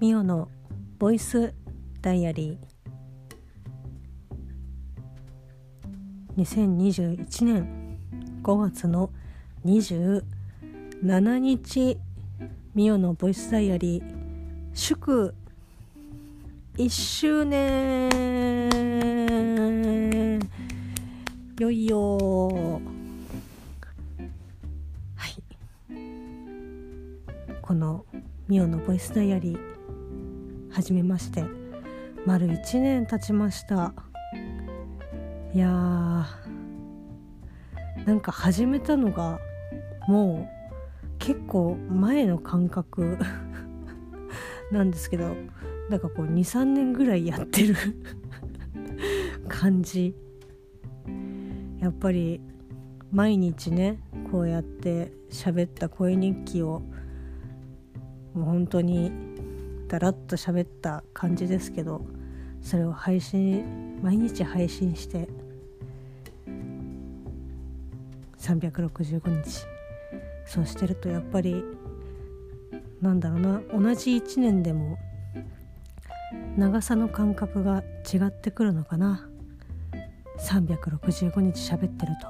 ミオのボイスダイアリー。2021年5月の27日ミオのボイスダイアリー。祝1周年。よいよ。はい。このミオのボイスダイアリー。始めまして。丸1年経ちました。いやー。なんか始めたのがもう結構前の感覚 なんですけどなんかこう23年ぐらいやってる 感じ。やっぱり毎日ねこうやって喋った声日記をもう本当にだらっと喋った感じですけどそれを配信毎日配信して365日そうしてるとやっぱりなんだろうな同じ1年でも長さの感覚が違ってくるのかな。365日喋ってると。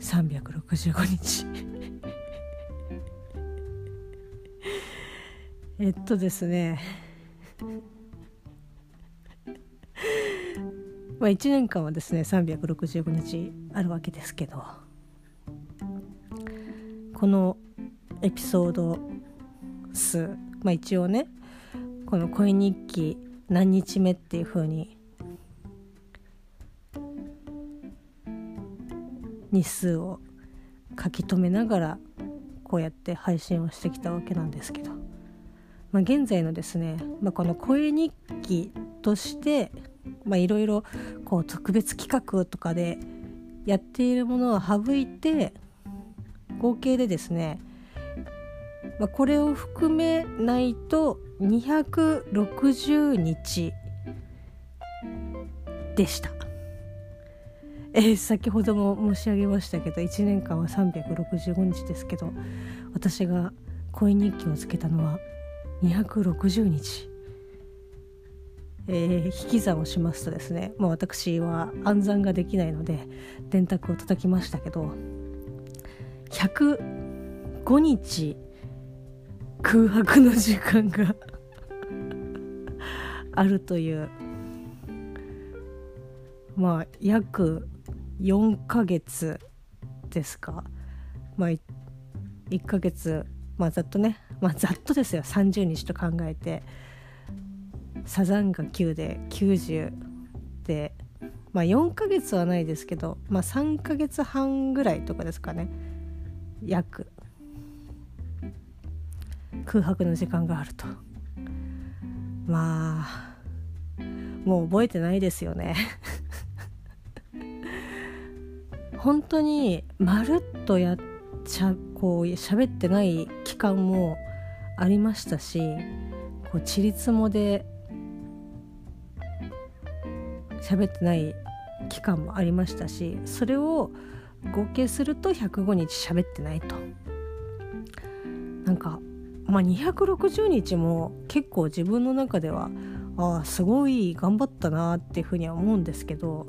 365日えっとですね。まあ1年間はですね365日あるわけですけどこのエピソード数まあ一応ねこの恋日記何日目っていう風に日数を書き留めながらこうやって配信をしてきたわけなんですけど、まあ、現在のですね、まあ、この声日記としていろいろ特別企画とかでやっているものを省いて合計でですね、まあ、これを含めないと260日でした。えー、先ほども申し上げましたけど1年間は365日ですけど私が恋日記をつけたのは260日。えー、引き算をしますとですね、まあ、私は暗算ができないので電卓を叩きましたけど105日空白の時間が あるというまあ約4ヶ月ですかまあ1ヶ月まあざっとねまあざっとですよ。30日と考えて。サザンが9で90で。まあ4ヶ月はないですけどまあ3ヶ月半ぐらいとかですかね。約。空白の時間があると。まあもう覚えてないですよね。本当にまるっとやっちゃこう喋ってない期間もありましたしこうちりつもで喋ってない期間もありましたしそれを合計すると105日喋ってないと。なんかまあ260日も結構自分の中ではああすごい頑張ったなっていうふうには思うんですけど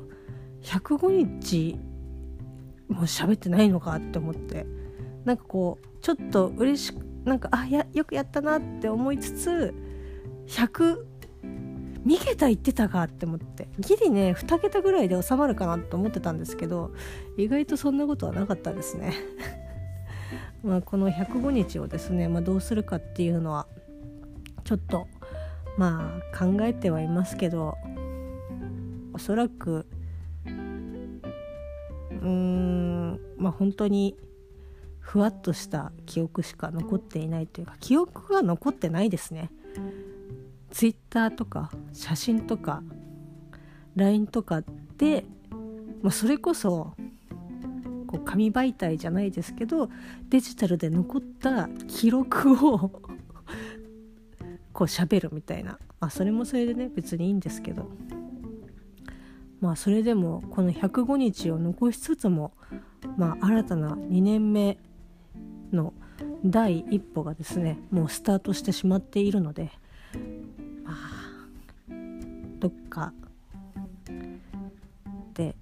105日もう喋ってないのかって思ってなんかこうちょっと嬉しくなんかあやよくやったなって思いつつ100 2桁いってたかって思ってギリね2桁ぐらいで収まるかなと思ってたんですけど意外とそんなことはなかったですね。まあこの105日をですね、まあ、どうするかっていうのはちょっとまあ考えてはいますけどおそらくうーんまあ本当にふわっとした記憶しか残っていないというか記憶が残ってないですね。ツイッターとか写真とか LINE とかで、まあ、それこそこう紙媒体じゃないですけどデジタルで残った記録をこう喋るみたいな、まあ、それもそれでね別にいいんですけどまあそれでもこの105日を残しつつもまあ新たな2年目の第一歩がですねもうスタートしてしまっているのでまあどっかで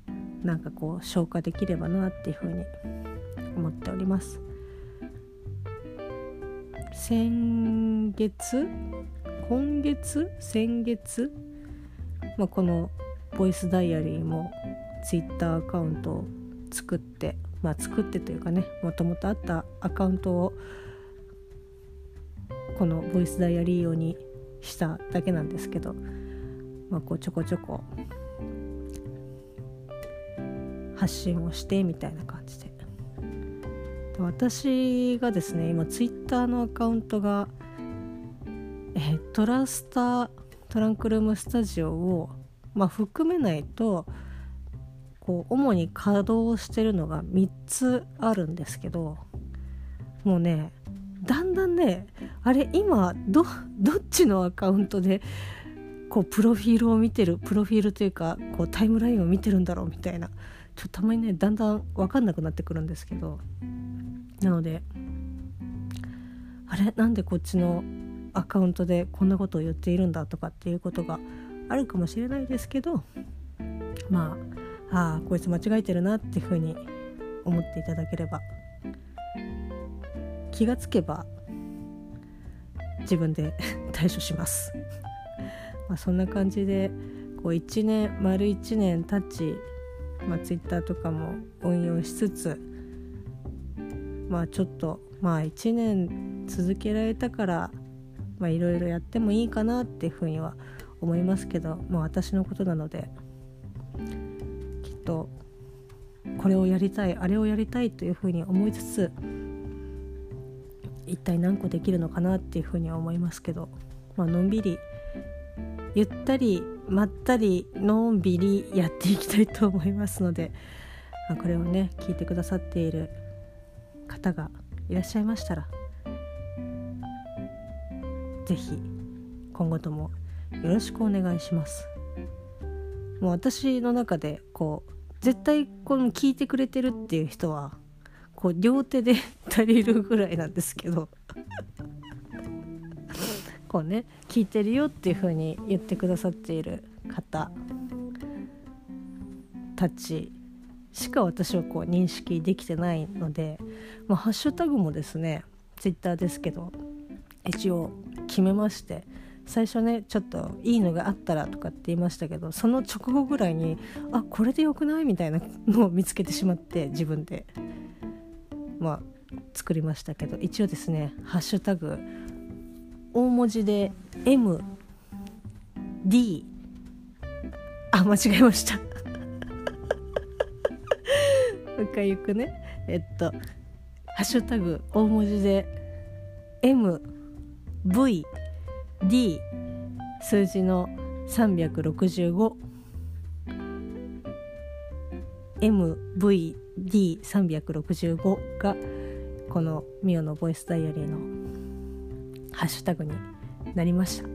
なんかこう消化できればなっていうふうに思っております。先月今月先月、まあ、このボイスダイアリーもツイッターアカウントを作ってまあ作ってというかねもともとあったアカウントをこのボイスダイアリー用にしただけなんですけど、まあ、こうちょこちょこ発信をしてみたいな感じで。で私がですね今ツイッターのアカウントがえトラスタートランクルームスタジオを、まあ、含めないとこう主に稼働してるのが3つあるんですけどもうねだんだんねあれ今どっちのアカウントでこうプロフィールを見てるプロフィールというかこうタイムラインを見てるんだろうみたいなちょっとたまにねだんだん分かんなくなってくるんですけどなのであれなんでこっちのアカウントでこんなことを言っているんだとかっていうことがあるかもしれないですけどまあああこいつ間違えてるなっていうふうに思っていただければ気がつけば自分で 対処します。まあそんな感じでこう1年丸1年経ち、まあ、Twitter とかも運用しつつまあちょっとまあ1年続けられたからいろいろやってもいいかなっていうふうには思いますけど、まあ、私のことなのできっとこれをやりたいあれをやりたいというふうに思いつつ一体何個できるのかなっていうふうには思いますけど、まあのんびりゆったりまったりのんびりやっていきたいと思いますので、まあ、これをね聞いてくださっている方がいらっしゃいましたら是非今後ともよろしくお願いします。もう私の中でこう絶対この聞いてくれてるっていう人はこう両手で足りるぐらいなんですけど。こうね聞いてるよっていう風に言ってくださっている方たちしか私はこう認識できてないので、まあ、ハッシュタグもですねツイッターですけど一応決めまして最初ねちょっといいのがあったらとかって言いましたけどその直後ぐらいにあこれでよくないみたいなのを見つけてしまって自分で。まあ作りましたけど一応ですねハッシュタグ大文字で MD あ間違えました。もう一回言くね。えっとハッシュタグ大文字で MVD 数字の365 MVD365 がこのミオのボイスダイアリーのハッシュタグになりました。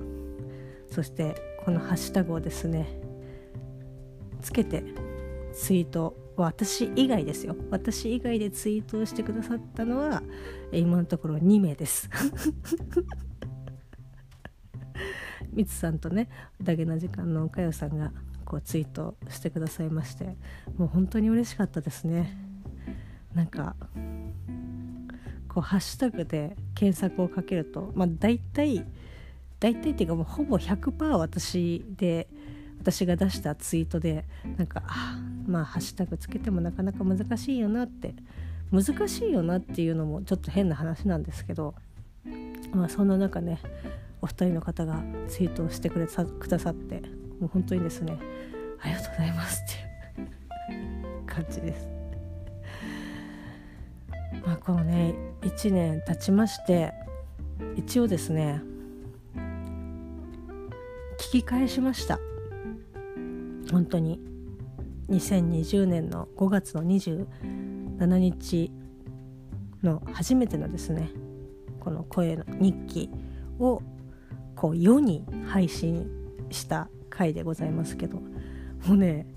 そしてこのハッシュタグをですねつけてツイート私以外ですよ。私以外でツイートをしてくださったのは今のところ2名です。みつさんとねダゲな時間のかよさんがこうツイートしてくださいましてもう本当に嬉しかったですね。なんかこうハッシュタグで検索をかけるとまあ大体大体っていうかもうほぼ100%私で私が出したツイートでなんかあまあハッシュタグつけてもなかなか難しいよなって難しいよなっていうのもちょっと変な話なんですけどまあそんな中ねお二人の方がツイートをしてくれさくださってもう本当にですねありがとうございますっていう感じです。まあこのね1年経ちまして一応ですね聞き返しました。本当に。2020年の5月の27日の初めてのですねこの声の日記をこう世に配信した回でございますけど。もうね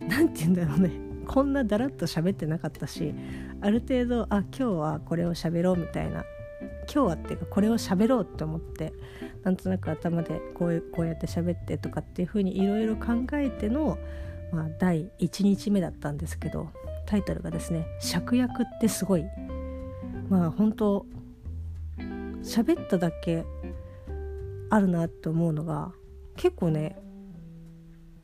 何て言うんだろうね。こんなだらっと喋ってなかったしある程度あ今日はこれを喋ろうみたいな今日はっていうかこれを喋ろうって思ってなんとなく頭でこうこうやって喋ってとかっていう風にいろいろ考えての、まあ、第1日目だったんですけどタイトルがですね「芍薬ってすごい」まあ本当喋っただけあるなって思うのが結構ね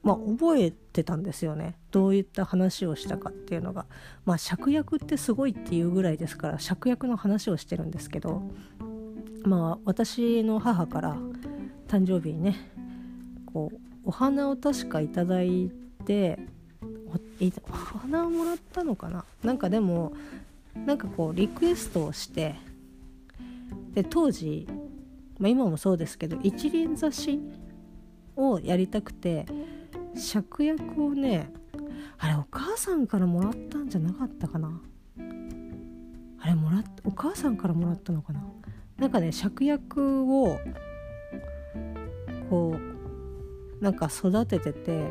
まあ覚えてたんですよね。どういった話をしたかっていうのが。まあ芍薬ってすごいっていうぐらいですから芍薬の話をしてるんですけど。まあ私の母から誕生日にねこうお花を確か頂いてお花をもらったのかな？なんかでもなんかこうリクエストをしてで当時、まあ、今もそうですけど一輪挿しをやりたくて芍薬をねあれお母さんからもらったんじゃなかったかな。あれもらっお母さんからもらったのかな。なんかね芍薬をこうなんか育ててて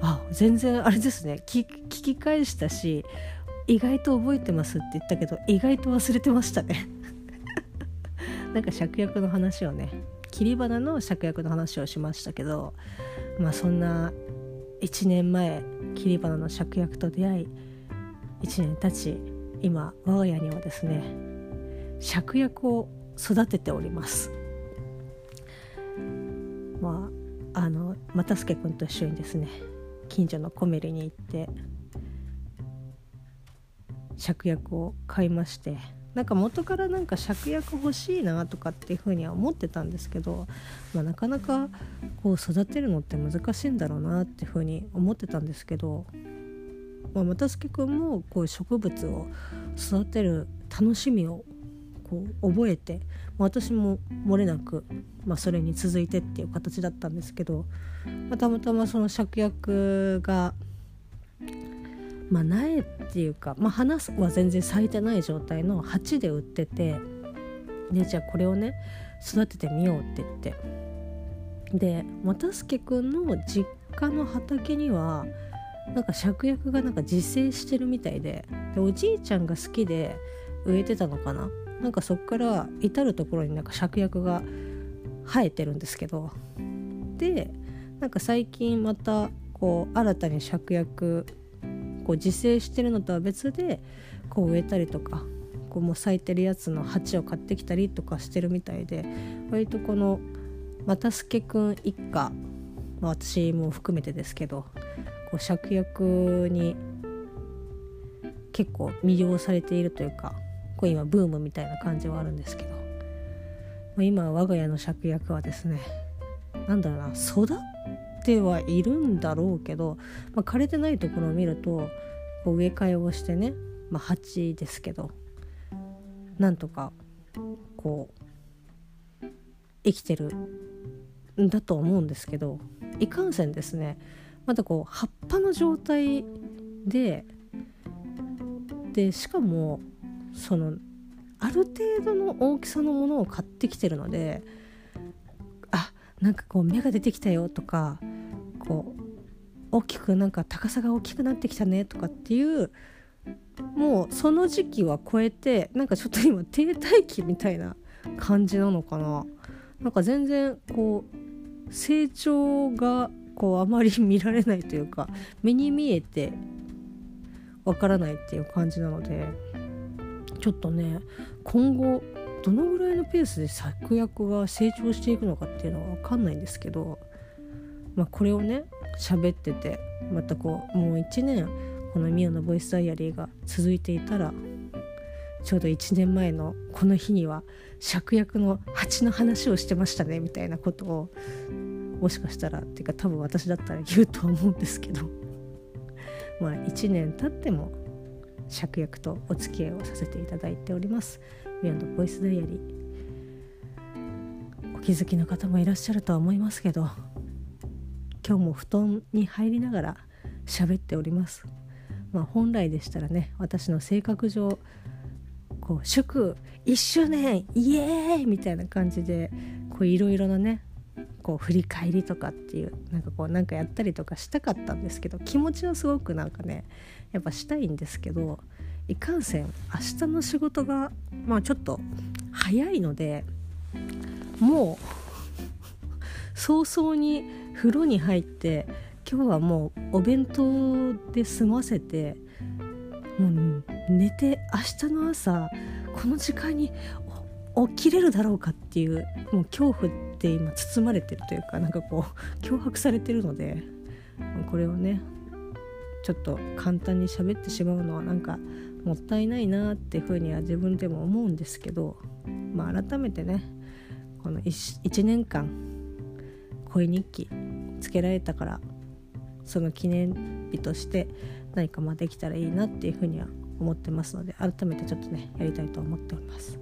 あ全然あれですね。聞き返したし意外と覚えてますって言ったけど意外と忘れてましたね。なんか芍薬の話をね。切り花の芍薬の話をしましたけどまあそんな1年前切り花の芍薬と出会い1年経ち今我が家にはですね芍薬を育てております。まああの又助君と一緒にですね近所のコメリに行って芍薬を買いましてなんか元からなんか芍薬欲しいなとかっていうふうには思ってたんですけど、まあ、なかなかこう育てるのって難しいんだろうなっていうふうに思ってたんですけど、まあ、又助君もこう植物を育てる楽しみをこう覚えて、まあ、私も漏れなく、まあ、それに続いてっていう形だったんですけど、まあ、たまたまその芍薬がまあ、苗っていうか、まあ、花は全然咲いてない状態の鉢で売っててでじゃあこれをね育ててみようって言って。で又助くんの実家の畑にはなんか芍薬がなんか自生してるみたいででおじいちゃんが好きで植えてたのかな。なんかそっから至る所になんか芍薬が生えてるんですけど。でなんか最近またこう新たに芍薬こう自生してるのとは別でこう植えたりとかこうもう咲いてるやつの鉢を買ってきたりとかしてるみたいで割とこの又助くん一家、まあ、私も含めてですけどこう芍薬に結構魅了されているというかこう今ブームみたいな感じはあるんですけど、ま、今我が家の芍薬はですねなんだろうな育てはいるんだろうけど、まあ、枯れてないところを見るとこう植え替えをしてね、まあ、鉢ですけどなんとかこう生きてるんだと思うんですけどいかんせんですねまだこう葉っぱの状態ででしかもそのある程度の大きさのものを買ってきてるのでなんかこう芽が出てきたよとかこう大きくなんか高さが大きくなってきたねとかっていうもうその時期は超えてなんかちょっと今停滞期みたいな感じなのかな。なんか全然こう成長がこうあまり見られないというか目に見えてわからないっていう感じなのでちょっとね今後どのぐらいのペースで作薬が成長していくのかっていうのは分かんないんですけどまあ、これをね喋っててまたこうもう1年この「ミオのボイスダイアリー」が続いていたらちょうど1年前のこの日には芍薬の蜂の話をしてましたねみたいなことをもしかしたらっていうか多分私だったら言うとは思うんですけど。まあ1年経っても芍薬とお付き合いをさせていただいております。ミオのボイスダイアリーお気づきの方もいらっしゃるとは思いますけど今日も布団に入りながら喋っております。まあ、本来でしたらね私の性格上こう祝1周年イエーイみたいな感じでいろいろなねこう振り返りとかっていうなんかこうなんかやったりとかしたかったんですけど気持ちはすごくなんかねやっぱしたいんですけどいかんせん明日の仕事がまあちょっと早いのでもう早々に風呂に入って今日はもうお弁当で済ませてもう寝て明日の朝この時間に起きれるだろうかっていうもう恐怖って今包まれてるというかなんかこう脅迫されてるのでこれをねちょっと簡単に喋ってしまうのはなんかもったいないなっていうふうには自分でも思うんですけど、まあ、改めてねこの 1, 1年間恋日記つけられたからその記念日として何かまあできたらいいなっていうふうには思ってますので改めてちょっとねやりたいと思っております。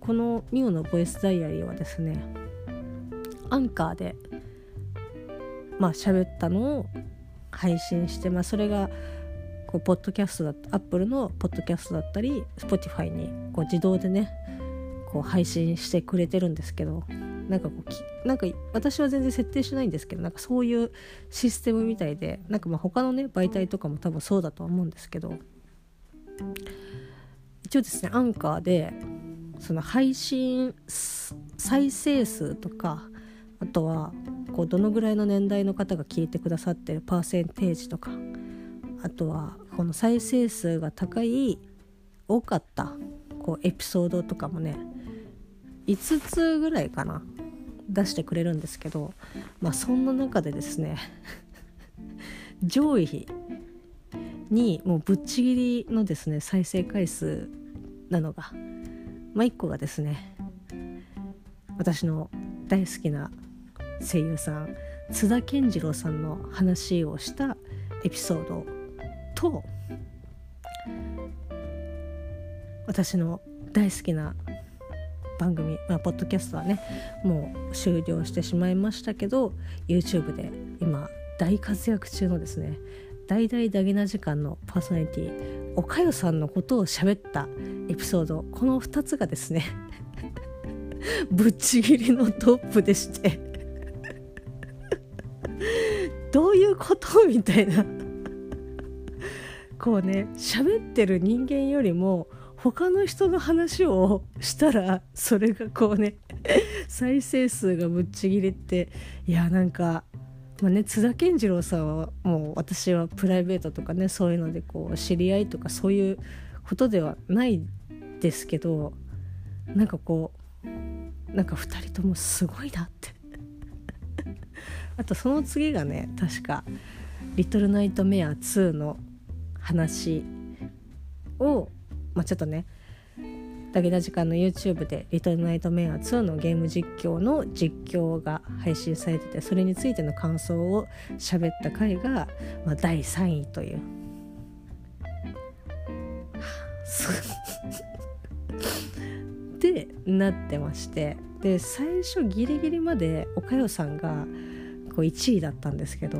このミオのボイスダイアリーはですねアンカーでまあ喋ったのを配信して、まあ、それがこうポッドキャストだったアップルのポッドキャストだったり Spotify にこう自動でねこう配信してくれてるんですけどなんかこうきなんか私は全然設定しないんですけどなんかそういうシステムみたいでなんかまあ他のね媒体とかも多分そうだとは思うんですけど一応ですねアンカーでその配信再生数とかあとはこうどのぐらいの年代の方が聞いてくださってるパーセンテージとかあとはこの再生数が高い多かったこうエピソードとかもね5つぐらいかな出してくれるんですけどまあそんな中でですね 上位にもうぶっちぎりのですね再生回数なのがまあ1個がですね私の大好きな声優さん津田健次郎さんの話をしたエピソードと私の大好きな番組、まあ、ポッドキャストはねもう終了してしまいましたけど YouTube で今大活躍中のですね大々ダゲな時間のパーソナリティおかよさんのことを喋ったエピソードこの2つがですねぶっちぎりのトップでしてどういうこと？みたいなこうね喋ってる人間よりも他の人の話をしたらそれがこうね 再生数がぶっちぎりっていやなんかまあね、津田健次郎さんはもう私はプライベートとかねそういうのでこう知り合いとかそういうことではないですけどなんかこうなんか2人ともすごいなって。あとその次がね確か「リトルナイトメア2」の話をまあ、ちょっとねだけな時間の YouTube で「リトルナイトメア2」のゲーム実況の実況が配信されててそれについての感想を喋った回が、まあ、第3位という。ってなってましてで最初ギリギリまでおかよさんがこう1位だったんですけど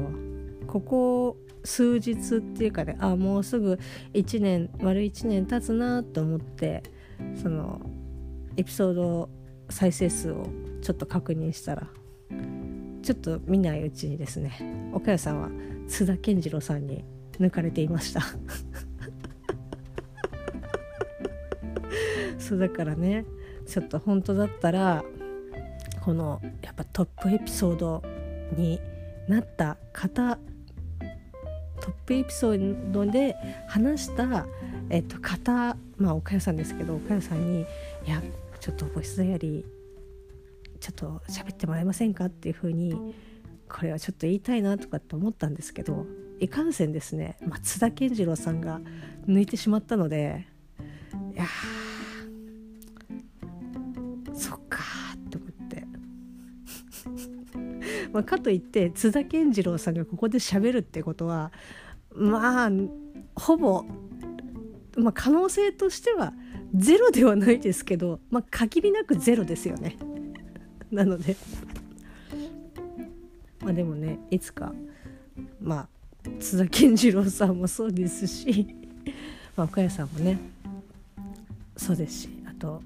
ここ数日っていうかねあもうすぐ1年丸1年経つなと思ってそのエピソード再生数をちょっと確認したらちょっと見ないうちにですね岡谷さんは津田健次郎さんに抜かれていました。そうだからねちょっと本当だったらこのやっぱトップエピソードになった方トップエピソードで話した、えっと、方まあ岡谷さんですけど岡谷さんに「いやちょっとボイスダイアリーちょっと喋ってもらえませんか?」っていうふうにこれはちょっと言いたいなとかって思ったんですけどいかんせんですね松田健次郎さんが抜いてしまったのでいやーまあかといって津田健次郎さんがここで喋るってことはまあほぼ、まあ、可能性としてはゼロではないですけど、まあ、限りなくゼロですよね。なのでまあでもねいつかまあ津田健次郎さんもそうですし、まあ、岡谷さんもねそうですしあと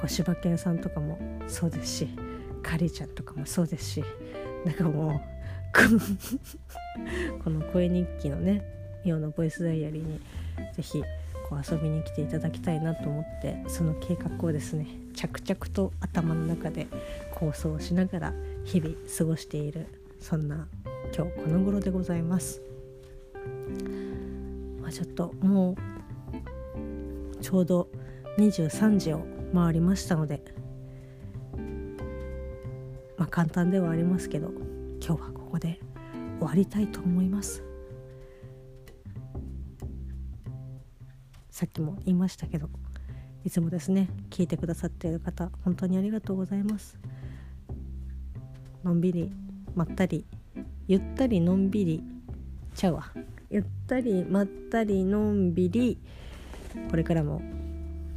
小柴犬さんとかもそうですしかりちゃんとかもそうですしなんかもう この声日記のねイオのボイスダイアリーに是非こう遊びに来ていただきたいなと思ってその計画をですね着々と頭の中で構想しながら日々過ごしているそんな今日この頃でございます。まあ、ちょっともうちょうど23時を回りましたので簡単ではありますけど今日はここで終わりたいと思います。さっきも言いましたけどいつもですね聞いてくださっている方本当にありがとうございます。のんびりまったりゆったりのんびりちゃうわ。ゆったりまったりのんびりこれからも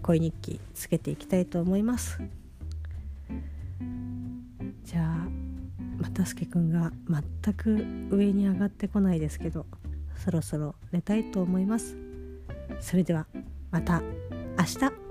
恋日記つけていきたいと思います。たすけくんが全く上に上がってこないですけどそろそろ寝たいと思います。それではまた明日。